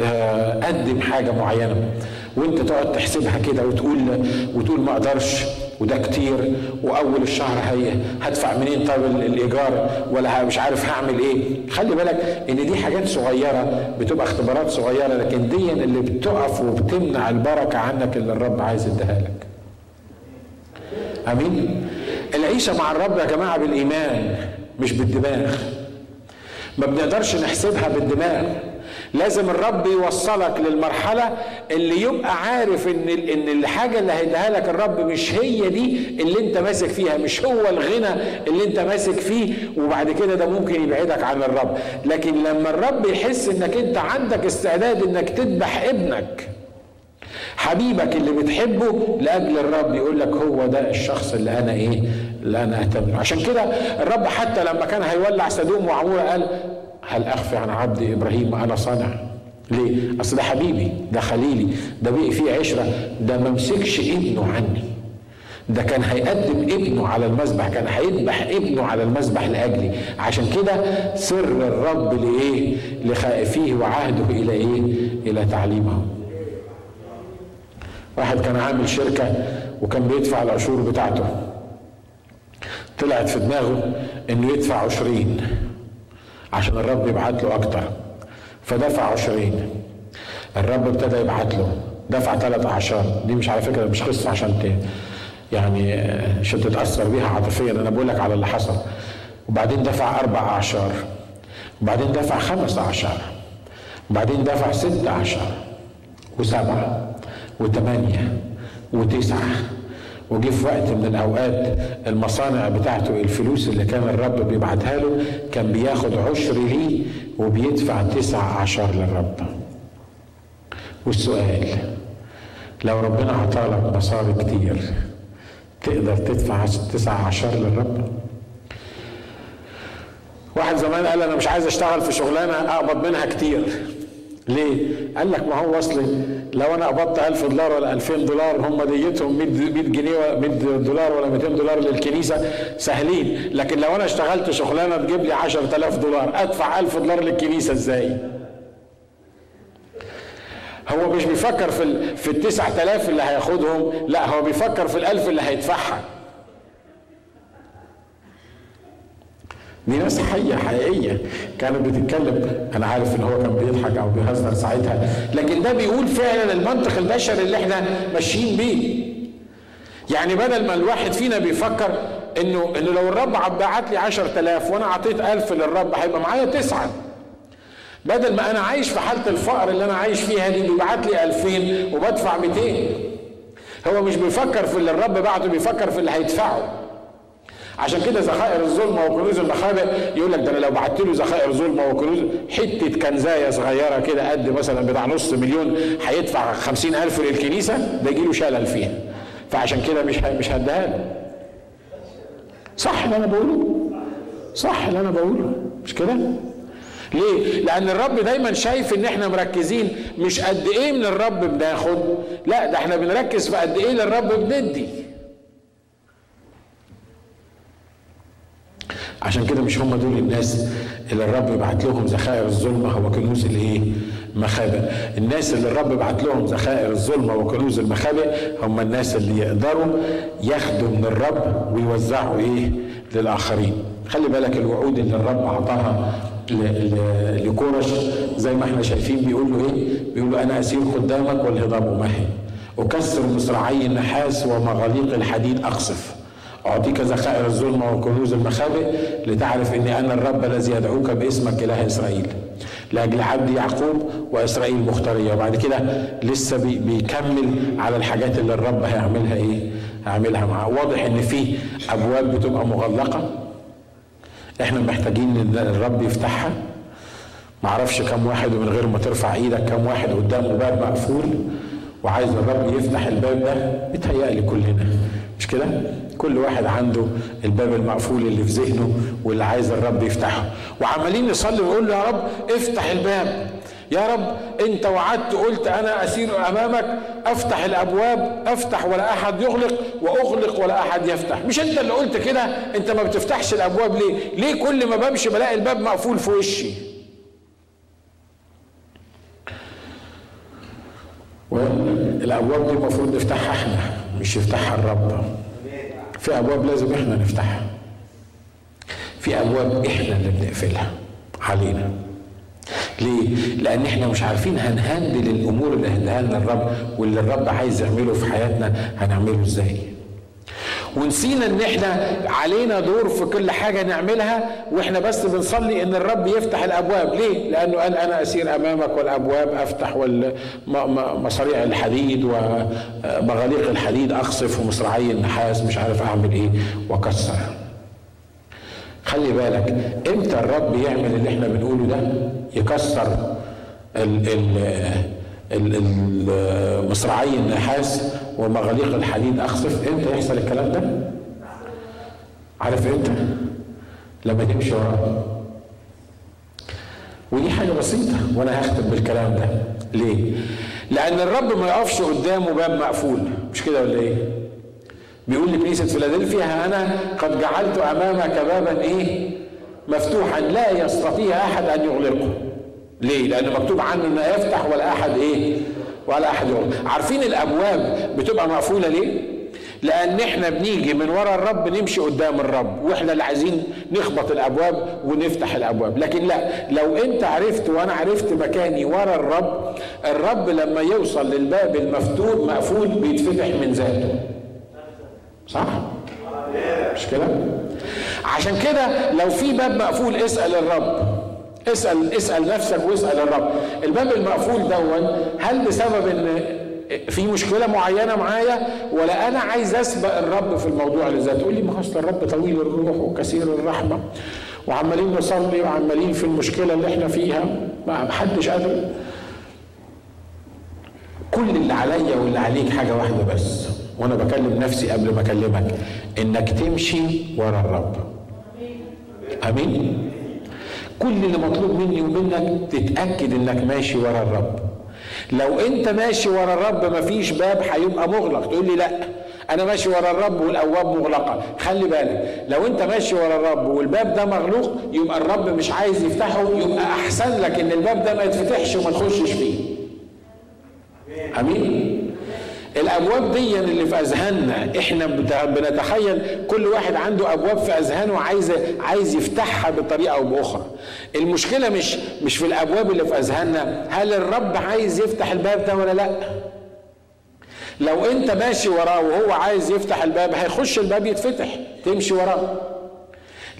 آه، قدم حاجة معينة وانت تقعد تحسبها كده وتقول وتقول ما أقدرش وده كتير وأول الشهر هي هدفع منين طيب الإيجار ولا مش عارف هعمل إيه. خلي بالك إن دي حاجات صغيرة بتبقى اختبارات صغيرة لكن دي اللي بتقف وبتمنع البركة عنك اللي الرب عايز يديها لك. آمين. العيشة مع الرب يا جماعة بالإيمان مش بالدماغ. ما بنقدرش نحسبها بالدماغ. لازم الرب يوصلك للمرحلة اللي يبقى عارف إن إن الحاجة اللي هيديها لك الرب مش هي دي اللي أنت ماسك فيها مش هو الغنى اللي أنت ماسك فيه وبعد كده ده ممكن يبعدك عن الرب. لكن لما الرب يحس إنك أنت عندك استعداد إنك تذبح ابنك حبيبك اللي بتحبه لأجل الرب يقول لك هو ده الشخص اللي أنا إيه؟ اللي أنا اهتم عشان كده الرب حتى لما كان هيولع سدوم وعمورة قال هل أخفي عن عبدي إبراهيم أنا صانع؟ ليه؟ أصل ده حبيبي ده خليلي ده بقي فيه عشرة ده ما مسكش ابنه عني. ده كان هيقدم ابنه على المذبح كان هيذبح ابنه على المذبح لأجلي. عشان كده سر الرب لإيه؟ لخائفيه وعهده إلى إيه؟ إلى تعليمه. واحد كان عامل شركة وكان بيدفع العشور بتاعته. طلعت في دماغه إنه يدفع عشرين عشان الرب يبعت له أكتر. فدفع عشرين. الرب ابتدى يبعت له. دفع ثلاث أعشار. دي مش على فكرة مش قصة عشان ت... يعني عشان تتأثر بيها عاطفيا. أنا بقول لك على اللي حصل. وبعدين دفع أربع أعشار. وبعدين دفع خمس أعشار. وبعدين دفع ست أعشار. وسبعة. وثمانية وتسعة. وجه في وقت من الأوقات المصانع بتاعته الفلوس اللي كان الرب بيبعتها له كان بياخد عشر ليه وبيدفع تسع اعشار للرب. والسؤال لو ربنا عطالك مصاري كتير تقدر تدفع تسع اعشار للرب؟ واحد زمان قال أنا مش عايز أشتغل في شغلانة أقبض منها كتير. ليه؟ قال لك ما هو أصلي لو أنا قبضت 1000 دولار ولا 2000 دولار هم ديتهم 100 جنيه ولا 100 دولار ولا 200 دولار للكنيسة سهلين، لكن لو أنا اشتغلت شغلانة تجيب لي 10000 دولار أدفع 1000 دولار للكنيسة إزاي؟ هو مش بيفكر في ال في ال 9000 اللي هياخدهم، لا هو بيفكر في ال 1000 اللي هيدفعها. دي ناس حية حقيقية. كانت بتتكلم. أنا عارف إن هو كان بيضحك أو بيهزر ساعتها. لكن ده بيقول فعلا المنطق البشري اللي إحنا ماشيين بيه. يعني بدل ما الواحد فينا بيفكر إنه إنه لو الرب بعت لي 10000 وأنا أعطيت 1000 للرب هيبقى معايا تسعة. بدل ما أنا عايش في حالة الفقر اللي أنا عايش فيها دي بيبعت لي 2000 وبدفع 200 هو مش بيفكر في اللي الرب بعته بيفكر في اللي هيدفعه. عشان كده ذخائر الظلمة وكنوز المخابئ يقول لك ده أنا لو بعت له ذخائر ظلمة وكنوز حتة كنزاية صغيرة كده قد مثلا بتاع نص مليون هيدفع خمسين ألف للكنيسة ده يجي له شلل فيها. فعشان كده مش مش هديها له. صح اللي أنا بقوله؟ صح اللي أنا بقوله. مش كده؟ ليه؟ لأن الرب دايما شايف إن إحنا مركزين مش قد إيه من الرب بناخد، لا ده إحنا بنركز في قد إيه للرب بندي. عشان كده مش هم دول الناس اللي الرب يبعت لهم ذخائر الظلمة وكنوز الايه؟ مخابئ الناس اللي الرب بعت لهم ذخائر الظلمة وكنوز المخابئ هم الناس اللي يقدروا ياخدوا من الرب ويوزعوا إيه؟ للآخرين خلي بالك الوعود اللي الرب اعطاها لكورش زي ما إحنا شايفين بيقول له إيه؟ بيقول له أنا أسير قدامك والهضاب امهد أكسر مصراعي النحاس ومغاليق الحديد أقصف أعطيك ذخائر الظلمة وكنوز المخابئ لتعرف أني أنا الرب الذي يدعوك باسمك إله إسرائيل. لأجل عبد يعقوب وإسرائيل مختارية. وبعد كده لسه بي بيكمل على الحاجات اللي الرب هيعملها إيه؟ هيعملها معاه. واضح أن في أبواب بتبقى مغلقة. إحنا محتاجين أن الرب يفتحها. معرفش كم واحد ومن غير ما ترفع إيدك كم واحد قدامه باب مقفول. وعايز الرب يفتح الباب ده بيتهيألي كلنا. مش كده؟ كل واحد عنده الباب المقفول اللي في ذهنه واللي عايز الرب يفتحه. وعمالين نصلي ونقول له يا رب افتح الباب. يا رب انت وعدت قلت أنا اسير امامك افتح الابواب افتح ولا احد يغلق واغلق ولا احد يفتح. مش انت اللي قلت كده؟ انت ما بتفتحش الابواب ليه؟ ليه كل ما بمشي بلاقي الباب مقفول في وشي؟ والابواب دي المفروض نفتحها إحنا مش يفتحها الرب. في أبواب لازم إحنا نفتحها في أبواب إحنا اللي بنقفلها علينا ليه؟ لأن إحنا مش عارفين هنهندل الأمور اللي هندها لنا الرب واللي الرب عايز يعمله في حياتنا هنعمله إزاي؟ ونسينا إن إحنا علينا دور في كل حاجة نعملها وإحنا بس بنصلي إن الرب يفتح الأبواب. ليه؟ لأنه قال أنا أسير أمامك والأبواب أفتح ومصاريع الحديد ومغاليق الحديد أقصف ومصراعي النحاس مش عارف أعمل إيه وأكسر. خلي بالك إمتى الرب يعمل اللي إحنا بنقوله ده؟ يكسر ال ال المصراعي النحاس ومغاليق الحديد أخصف إمتى يحصل الكلام ده عارف إمتى لما تمشي وراه ودي حاجة بسيطة وأنا هختم بالكلام ده ليه؟ لأن الرب ما يقفش قدامه باب مقفول مش كده ولا إيه؟ بيقول لكنيسة فيلادلفيا أنا قد جعلت أمامك بابا إيه؟ مفتوحا لا يستطيع أحد أن يغلقه ليه؟ لأن مكتوب عنه إنه يفتح ولا أحد إيه؟ ولا أحد يغلق عارفين الأبواب بتبقى مقفولة ليه؟ لأن إحنا بنيجي من ورا الرب نمشي قدام الرب وإحنا اللي عايزين نخبط الأبواب ونفتح الأبواب لكن لا لو أنت عرفت وأنا عرفت مكاني ورا الرب الرب لما يوصل للباب المفتوح مقفول بيتفتح من ذاته صح؟ مش كده؟ عشان كده لو في باب مقفول اسأل الرب اسأل اسأل نفسك واسأل الرب. الباب المقفول دون هل بسبب إن في مشكلة معينة معايا ولا أنا عايز أسبق الرب في الموضوع اللي زي تقول لي ما هو الرب طويل الروح وكثير الرحمة وعمالين نصلي وعمالين في المشكلة اللي إحنا فيها. ما حدش قادر. كل اللي عليا واللي عليك حاجة واحدة بس وأنا بكلم نفسي قبل ما أكلمك إنك تمشي ورا الرب. آمين. كل اللي مطلوب مني ومنك تتأكد إنك ماشي ورا الرب. لو أنت ماشي ورا الرب مفيش باب هيبقى مغلق. تقول لي لا أنا ماشي ورا الرب والابواب مغلقة. خلي بالك لو أنت ماشي ورا الرب والباب ده مغلوق يبقى الرب مش عايز يفتحه يبقى أحسن لك إن الباب ده ما يتفتحش وما تخشش فيه. آمين؟ الأبواب دي اللي في أذهاننا. إحنا بنتخيل كل واحد عنده أبواب في أذهانه عايز عايز يفتحها بطريقة أو بأخرى. المشكلة مش مش في الأبواب اللي في أذهاننا. هل الرب عايز يفتح الباب ده ولا لأ؟ لو أنت ماشي وراه وهو عايز يفتح الباب هيخش الباب يتفتح تمشي وراه.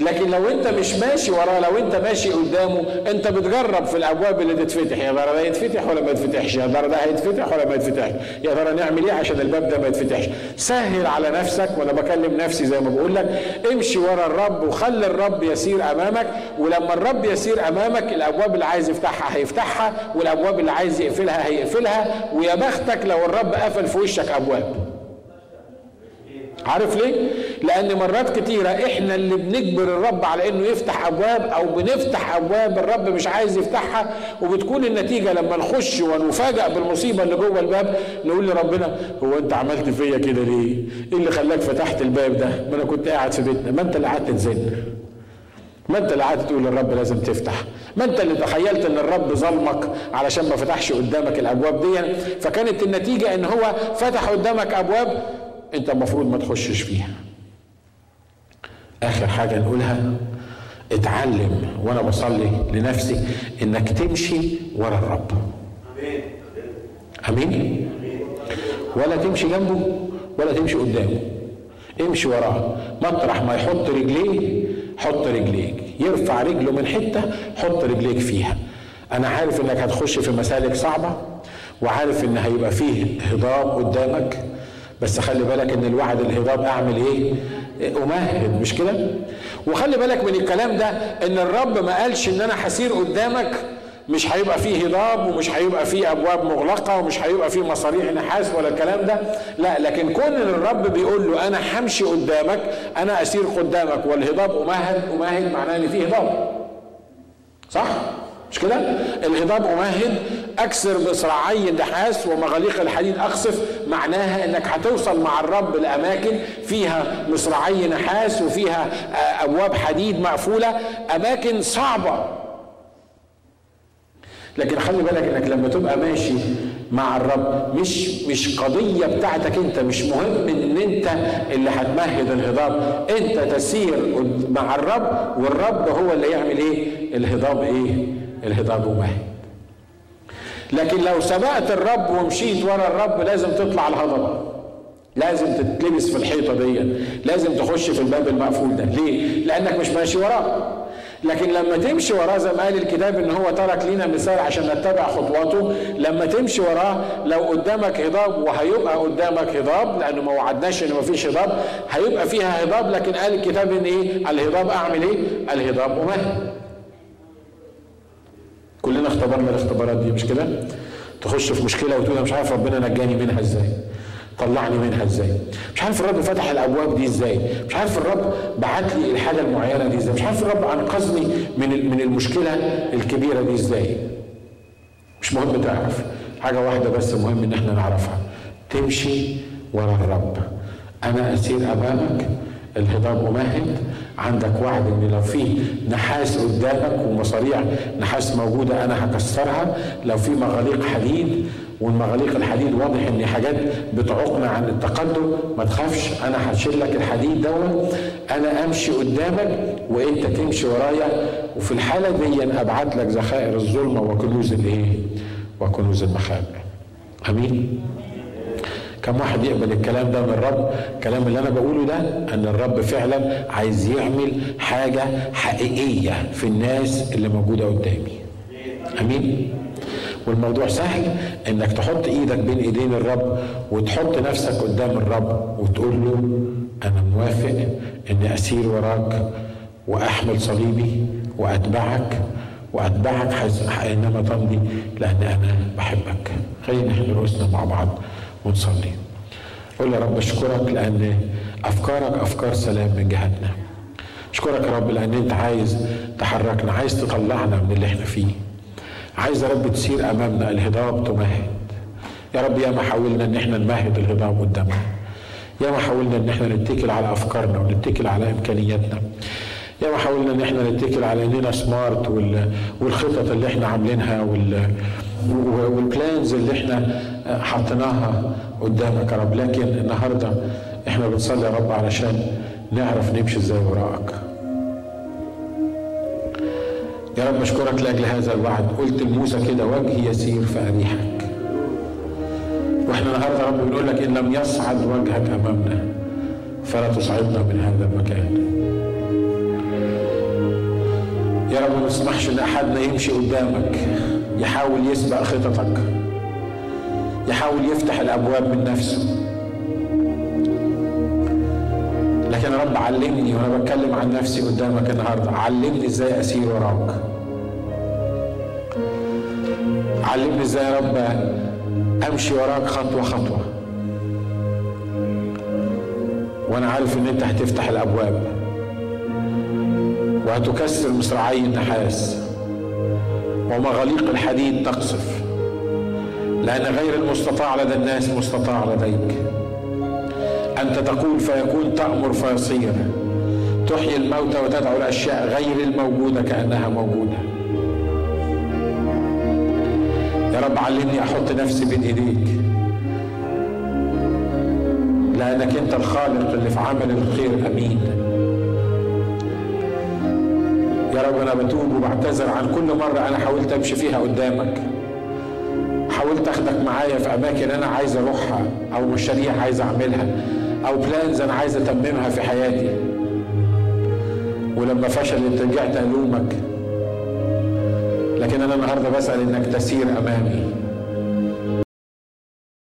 لكن لو انت مش ماشي وراه لو انت ماشي قدامه انت بتجرب في الابواب اللي تتفتح. يا ترى ده يتفتح ولا ما يتفتحش؟ يا ترى ده هيتفتح ولا ما يتفتحش؟ يا ترى نعمل إيه عشان الباب ده ما يتفتحش؟ سهل على نفسك وأنا بكلم نفسي زي ما بقول لك امشي ورا الرب وخلي الرب يسير امامك. ولما الرب يسير امامك الابواب اللي عايز يفتحها هيفتحها والابواب اللي عايز يقفلها هيقفلها. ويا بختك لو الرب قفل في وشك ابواب. عارف ليه؟ لأن مرات كتيرة إحنا اللي بنجبر الرب على إنه يفتح أبواب أو بنفتح أبواب الرب مش عايز يفتحها وبتكون النتيجة لما نخش ونفاجأ بالمصيبة اللي جوه الباب نقول لربنا هو أنت عملت فيا كده ليه؟ إيه اللي خلاك فتحت الباب ده؟ ما أنا كنت قاعد في بيتنا، ما أنت اللي قعدت تزن. ما أنت اللي قعدت تقول للرب لازم تفتح ما أنت اللي تخيلت إن الرب ظلمك علشان ما فتحش قدامك الأبواب دي فكانت النتيجة إن هو فتح قدامك أبواب أنت المفروض ما تخشش فيها آخر حاجة نقولها اتعلم وأنا بصلي لنفسي إنك تمشي ورا الرب. آمين. ولا تمشي جنبه ولا تمشي قدامه. امشي وراه. مطرح ما يحط رجليه حط رجليك. يرفع رجله من حتة حط رجليك فيها. أنا عارف إنك هتخش في مسالك صعبة وعارف إن هيبقى فيه هضاب قدامك. بس خلي بالك إن الوعد الهضاب أعمل إيه؟ أمهد مش كده؟ وخلي بالك من الكلام ده إن الرب ما قالش إن أنا هسير قدامك مش هيبقى فيه هضاب ومش هيبقى فيه أبواب مغلقة ومش هيبقى فيه مصاريح نحاس ولا الكلام ده. لا لكن كون إن الرب بيقول له أنا همشي قدامك أنا أسير قدامك والهضاب أمهد أمهد معناه إن فيه هضاب. صح؟ مش كده؟ الهضاب أمهد أكسر بصراعي النحاس ومغاليق الحديد اقصف معناها إنك هتوصل مع الرب لأماكن فيها مصراعي نحاس وفيها أبواب حديد مقفولة أماكن صعبة. لكن خلي بالك إنك لما تبقى ماشي مع الرب مش مش قضية بتاعتك أنت مش مهم إن أنت اللي هتمهد الهضاب. أنت تسير مع الرب والرب هو اللي يعمل إيه؟ الهضاب إيه؟ الهضاب ممهد لكن لو سبقت الرب ومشيت ورا الرب لازم تطلع الهضبة. لازم تتلبس في الحيطة دي. لازم تخش في الباب المقفول ده. ليه؟ لأنك مش ماشي وراه. لكن لما تمشي وراه زي ما قال الكتاب إن هو ترك لينا مثال عشان نتبع خطواته لما تمشي وراه لو قدامك هضاب وهيبقى قدامك هضاب لأنه ما وعدناش إن ما فيش هضاب هيبقى فيها هضاب لكن قال الكتاب إن إيه؟ الهضاب أعمل إيه؟ الهضاب امهد كلنا اختبرنا الاختبارات دي مش كده؟ تخش في مشكلة وتقول أنا مش عارف ربنا نجاني منها إزاي طلعني منها إزاي. مش عارف الرب فتح الأبواب دي إزاي. مش عارف الرب بعت لي الحاجة المعينة دي إزاي. مش عارف الرب أنقذني من من المشكلة الكبيرة دي إزاي. مش مهم تعرف حاجة واحدة بس مهم إن إحنا نعرفها. تمشي ورا الرب. أنا أسير أمامك الهضاب ممهد عندك وعد ان لو في نحاس قدامك ومصاريع نحاس موجودة أنا هكسرها لو في مغاليق حديد والمغاليق الحديد واضح إن حاجات بتعوقنا عن التقدم ما تخافش أنا هشيل لك الحديد دوت أنا أمشي قدامك وأنت تمشي ورايا وفي الحالة دي أبعت لك ذخائر الظلمة وكنوز الإيه؟ وكنوز المخابئ. أمين؟ كم واحد يقبل الكلام ده من الرب؟ الكلام اللي أنا بقوله ده إن الرب فعلا عايز يعمل حاجة حقيقية في الناس اللي موجودة قدامي. آمين؟ والموضوع سهل إنك تحط إيدك بين إيدين الرب وتحط نفسك قدام الرب وتقول له أنا موافق اني أسير وراك وأحمل صليبي وأتبعك وأتبعك حينما تمضي لأن أنا بحبك. خلينا نحن رؤوسنا مع بعض. ونصلي قول يا رب أشكرك لأن أفكارك أفكار سلام من جهتنا أشكرك يا رب لأن أنت عايز تحركنا عايز تطلعنا من اللي إحنا فيه. عايز يا رب تسير أمامنا الهضاب تمهد. يا رب يا ما حاولنا إن إحنا نمهد الهضاب قدامنا. يا ما حاولنا إن إحنا نتكل على أفكارنا ونتكل على إمكانياتنا. يا ما حاولنا إن إحنا نتكل على إننا سمارت والخطط اللي إحنا عاملينها والبلانز اللي إحنا حطيناها قدامك يا رب. لكن النهارده إحنا بنصلي يا رب علشان نعرف نمشي إزاي وراءك يا رب أشكرك لأجل هذا الوعد. قلت لموسى كده وجهي يسير فاريحك وإحنا النهارده يا رب بنقول لك إن لم يصعد وجهك أمامنا فلا تصعدنا من هذا المكان. يا رب ما تسمحش إن أحدنا يمشي قدامك يحاول يسبق خططك. يحاول يفتح الأبواب من نفسه. لكن يا رب علمني وأنا بتكلم عن نفسي قدامك النهارده علمني إزاي أسير وراك. علمني إزاي يا رب أمشي وراك خطوة خطوة. وأنا عارف إن أنت هتفتح الأبواب. وهتكسر مصراعي النحاس. ومغاليق الحديد تقصف. لأن غير المستطاع لدى الناس مستطاع لديك. أنت تقول فيكون تأمر فيصير. تحيي الموتى وتدعو الأشياء غير الموجودة كأنها موجودة. يا رب علمني أحط نفسي بين إيديك. لأنك أنت الخالق اللي في عمل الخير أمين. يا رب أنا بتوب وبعتذر عن كل مرة أنا حاولت أمشي فيها قدامك. حاولت أخدك معايا في أماكن أنا عايز أروحها أو مشاريع عايز أعملها أو بلانز أنا عايز أتممها في حياتي. ولما فشلت رجعت ألومك. لكن أنا النهارده بسأل إنك تسير أمامي.